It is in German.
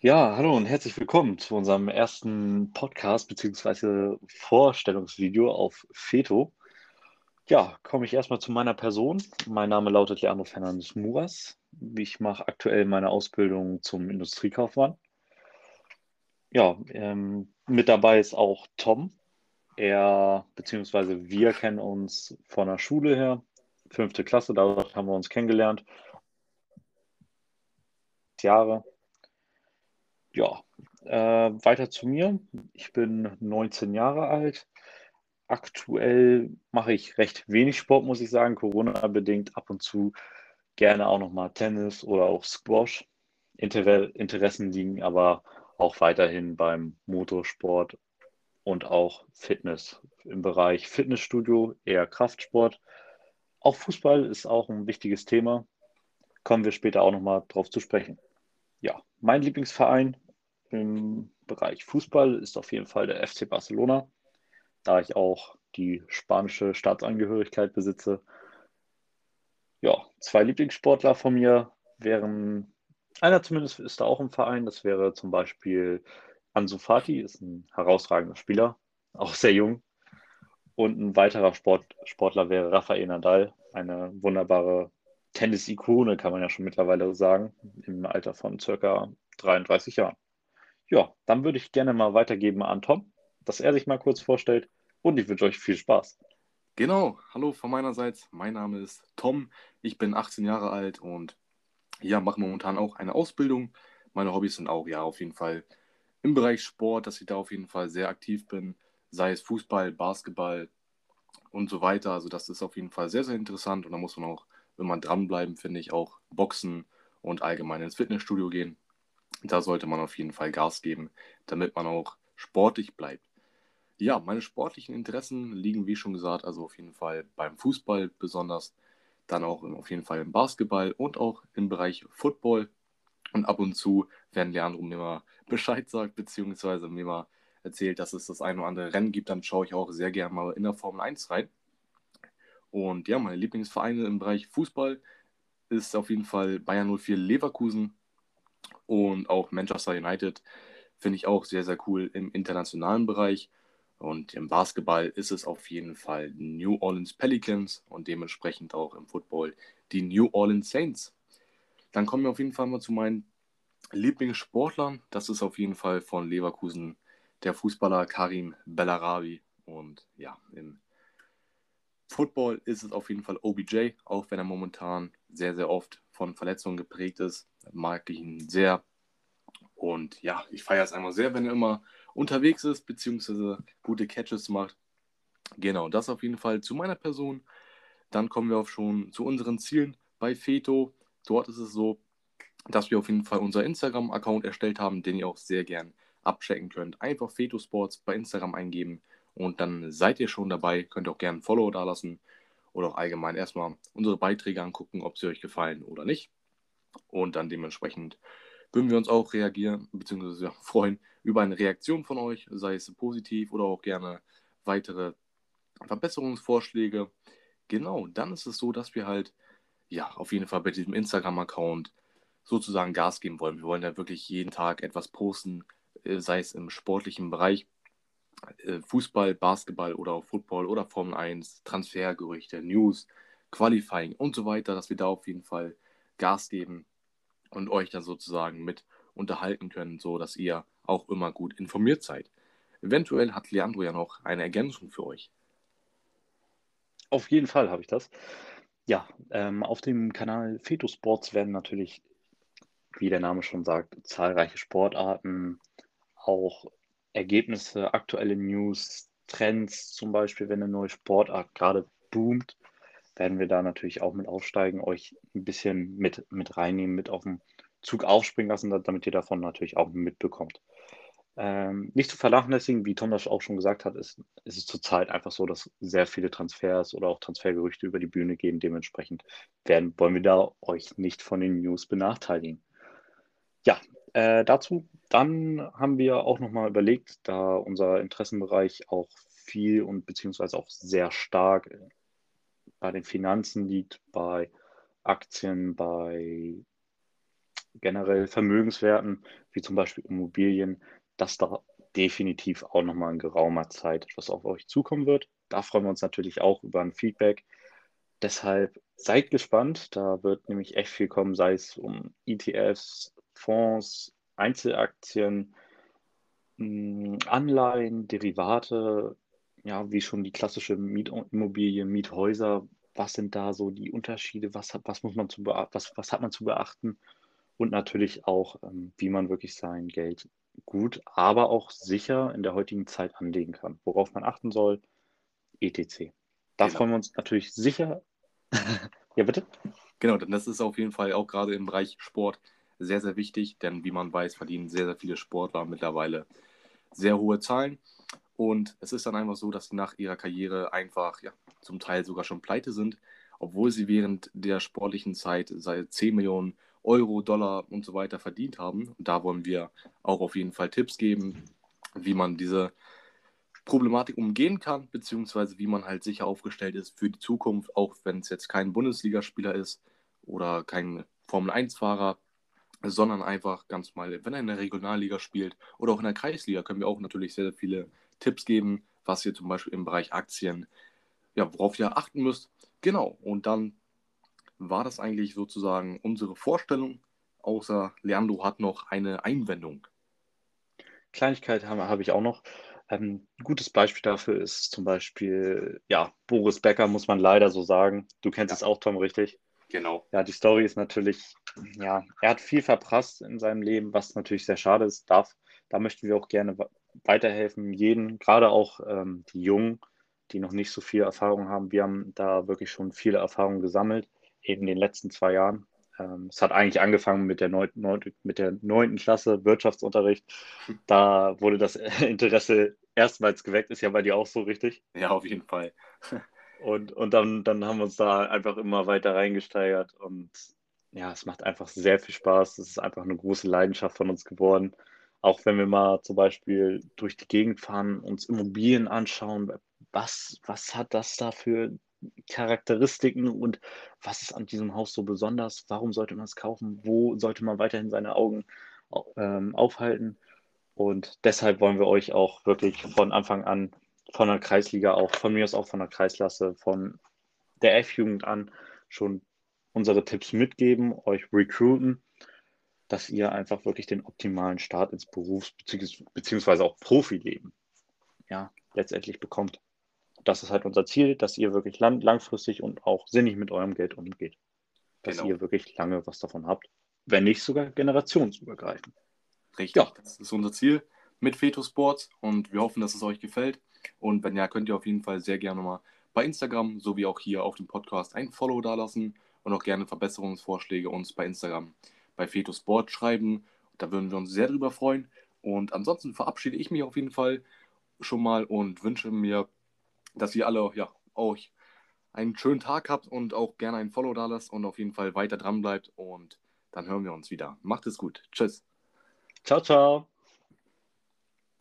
Ja, hallo und herzlich willkommen zu unserem ersten Podcast bzw. Vorstellungsvideo auf Feto. Ja, komme ich erstmal zu meiner Person. Mein Name lautet Leandro Fernandes Muras. Ich mache aktuell meine Ausbildung zum Industriekaufmann. Ja, ähm, mit dabei ist auch Tom. Er bzw. wir kennen uns von der Schule her, fünfte Klasse, dort haben wir uns kennengelernt. Jahre. Ja, äh, weiter zu mir. Ich bin 19 Jahre alt. Aktuell mache ich recht wenig Sport, muss ich sagen, Corona-bedingt ab und zu gerne auch nochmal Tennis oder auch Squash. Inter Interessen liegen aber auch weiterhin beim Motorsport und auch Fitness. Im Bereich Fitnessstudio eher Kraftsport. Auch Fußball ist auch ein wichtiges Thema. Kommen wir später auch nochmal drauf zu sprechen. Ja, mein Lieblingsverein im Bereich Fußball ist auf jeden Fall der FC Barcelona, da ich auch die spanische Staatsangehörigkeit besitze. Ja, zwei Lieblingssportler von mir wären, einer zumindest ist da auch im Verein, das wäre zum Beispiel Ansu Fati, ist ein herausragender Spieler, auch sehr jung. Und ein weiterer Sport, Sportler wäre Rafael Nadal, eine wunderbare Tennis-Ikone, kann man ja schon mittlerweile sagen, im Alter von circa 33 Jahren. Ja, dann würde ich gerne mal weitergeben an Tom, dass er sich mal kurz vorstellt und ich wünsche euch viel Spaß. Genau, hallo von meinerseits. Mein Name ist Tom, ich bin 18 Jahre alt und ja, mache momentan auch eine Ausbildung. Meine Hobbys sind auch ja auf jeden Fall im Bereich Sport, dass ich da auf jeden Fall sehr aktiv bin, sei es Fußball, Basketball und so weiter. Also das ist auf jeden Fall sehr, sehr interessant und da muss man auch, wenn man dranbleiben, finde ich, auch Boxen und allgemein ins Fitnessstudio gehen. Da sollte man auf jeden Fall Gas geben, damit man auch sportlich bleibt. Ja, meine sportlichen Interessen liegen, wie schon gesagt, also auf jeden Fall beim Fußball besonders, dann auch auf jeden Fall im Basketball und auch im Bereich Football. Und ab und zu, wenn Leandro mir mal Bescheid sagt, beziehungsweise mir mal erzählt, dass es das ein oder andere Rennen gibt, dann schaue ich auch sehr gerne mal in der Formel 1 rein. Und ja, meine Lieblingsvereine im Bereich Fußball ist auf jeden Fall Bayern 04 Leverkusen und auch Manchester United finde ich auch sehr, sehr cool im internationalen Bereich. Und im Basketball ist es auf jeden Fall New Orleans Pelicans und dementsprechend auch im Football die New Orleans Saints. Dann kommen wir auf jeden Fall mal zu meinen Lieblingssportlern. Das ist auf jeden Fall von Leverkusen der Fußballer Karim Bellarabi. Und ja, im Football ist es auf jeden Fall OBJ, auch wenn er momentan sehr, sehr oft von Verletzungen geprägt ist. Mag ich ihn sehr. Und ja, ich feiere es einmal sehr, wenn er immer unterwegs ist, beziehungsweise gute Catches macht. Genau, das auf jeden Fall zu meiner Person. Dann kommen wir auch schon zu unseren Zielen bei Feto. Dort ist es so, dass wir auf jeden Fall unser Instagram-Account erstellt haben, den ihr auch sehr gern abchecken könnt. Einfach Feto Sports bei Instagram eingeben und dann seid ihr schon dabei. Könnt auch gerne ein Follow da lassen oder auch allgemein erstmal unsere Beiträge angucken, ob sie euch gefallen oder nicht. Und dann dementsprechend würden wir uns auch reagieren bzw. freuen über eine Reaktion von euch, sei es positiv oder auch gerne weitere Verbesserungsvorschläge. Genau, dann ist es so, dass wir halt ja auf jeden Fall bei diesem Instagram-Account sozusagen Gas geben wollen. Wir wollen da wirklich jeden Tag etwas posten, äh, sei es im sportlichen Bereich, Fußball, Basketball oder auch Football oder Formel 1, Transfergerüchte, News, Qualifying und so weiter, dass wir da auf jeden Fall Gas geben und euch dann sozusagen mit unterhalten können, so dass ihr auch immer gut informiert seid. Eventuell hat Leandro ja noch eine Ergänzung für euch. Auf jeden Fall habe ich das. Ja, ähm, auf dem Kanal Feto Sports werden natürlich, wie der Name schon sagt, zahlreiche Sportarten, auch Ergebnisse, aktuelle News, Trends, zum Beispiel, wenn eine neue Sportart gerade boomt, werden wir da natürlich auch mit aufsteigen, euch ein bisschen mit, mit reinnehmen, mit auf den Zug aufspringen lassen, damit ihr davon natürlich auch mitbekommt. Ähm, nicht zu vernachlässigen, wie Tom das auch schon gesagt hat, ist, ist es zurzeit einfach so, dass sehr viele Transfers oder auch Transfergerüchte über die Bühne gehen. Dementsprechend werden, wollen wir da euch nicht von den News benachteiligen. Ja, äh, dazu dann haben wir auch nochmal überlegt, da unser Interessenbereich auch viel und beziehungsweise auch sehr stark bei den Finanzen liegt, bei Aktien, bei generell Vermögenswerten, wie zum Beispiel Immobilien, dass da definitiv auch nochmal in geraumer Zeit etwas auf euch zukommen wird. Da freuen wir uns natürlich auch über ein Feedback. Deshalb seid gespannt, da wird nämlich echt viel kommen, sei es um ETFs, Fonds, Einzelaktien, hm, Anleihen, Derivate, ja, wie schon die klassische Mietimmobilie, Miethäuser. Was sind da so die Unterschiede? Was, hat, was, muss man zu was, was hat man zu beachten? Und natürlich auch, ähm, wie man wirklich sein Geld gut, aber auch sicher in der heutigen Zeit anlegen kann. Worauf man achten soll, etc. Da genau. freuen wir uns natürlich sicher. ja, bitte? Genau, denn das ist auf jeden Fall auch gerade im Bereich Sport sehr, sehr wichtig, denn wie man weiß, verdienen sehr, sehr viele Sportler mittlerweile sehr hohe Zahlen. Und es ist dann einfach so, dass sie nach ihrer Karriere einfach ja, zum Teil sogar schon pleite sind, obwohl sie während der sportlichen Zeit seit 10 Millionen Euro, Dollar und so weiter verdient haben. Und da wollen wir auch auf jeden Fall Tipps geben, wie man diese Problematik umgehen kann, beziehungsweise wie man halt sicher aufgestellt ist für die Zukunft, auch wenn es jetzt kein Bundesligaspieler ist oder kein Formel-1-Fahrer, sondern einfach ganz mal, wenn er in der Regionalliga spielt oder auch in der Kreisliga, können wir auch natürlich sehr, sehr viele Tipps geben, was ihr zum Beispiel im Bereich Aktien, ja, worauf ihr achten müsst. Genau, und dann war das eigentlich sozusagen unsere Vorstellung, außer Leandro hat noch eine Einwendung. Kleinigkeit habe, habe ich auch noch. Ähm, ein gutes Beispiel dafür ist zum Beispiel, ja, Boris Becker, muss man leider so sagen. Du kennst ja. es auch, Tom, richtig? Genau. Ja, die Story ist natürlich, ja, er hat viel verprasst in seinem Leben, was natürlich sehr schade ist. Darf, da möchten wir auch gerne weiterhelfen, jeden, gerade auch ähm, die Jungen, die noch nicht so viel Erfahrung haben. Wir haben da wirklich schon viele Erfahrungen gesammelt, eben in den letzten zwei Jahren. Ähm, es hat eigentlich angefangen mit der, neunten Klasse Wirtschaftsunterricht. Da wurde das Interesse erstmals geweckt, ist ja bei dir auch so richtig. Ja, auf jeden Fall. und und dann, dann haben wir uns da einfach immer weiter reingesteigert und ja, es macht einfach sehr viel Spaß. Es ist einfach eine große Leidenschaft von uns geworden. Auch wenn wir mal zum Beispiel durch die Gegend fahren, uns Immobilien anschauen, was, was hat das da für Charakteristiken und was ist an diesem Haus so besonders? Warum sollte man es kaufen? Wo sollte man weiterhin seine Augen ähm, aufhalten? Und deshalb wollen wir euch auch wirklich von Anfang an von der Kreisliga, auch von mir aus auch von der Kreisklasse, von der F-Jugend an schon unsere Tipps mitgeben, euch recruiten, dass ihr einfach wirklich den optimalen Start ins Berufs- bzw. auch Profileben ja, letztendlich bekommt das ist halt unser Ziel, dass ihr wirklich lang, langfristig und auch sinnig mit eurem Geld umgeht. Dass genau. ihr wirklich lange was davon habt, wenn nicht sogar generationsübergreifend. Richtig, ja. das ist unser Ziel mit Feto Sports und wir hoffen, dass es euch gefällt. Und wenn ja, könnt ihr auf jeden Fall sehr gerne mal bei Instagram sowie auch hier auf dem Podcast ein Follow dalassen und auch gerne Verbesserungsvorschläge uns bei Instagram bei Feto Sport schreiben. Da würden wir uns sehr drüber freuen. Und ansonsten verabschiede ich mich auf jeden Fall schon mal und wünsche mir dass ihr alle ja, euch einen schönen Tag habt und auch gerne ein Follow da lasst und auf jeden Fall weiter dran bleibt. Und dann hören wir uns wieder. Macht es gut. Tschüss. Ciao, ciao.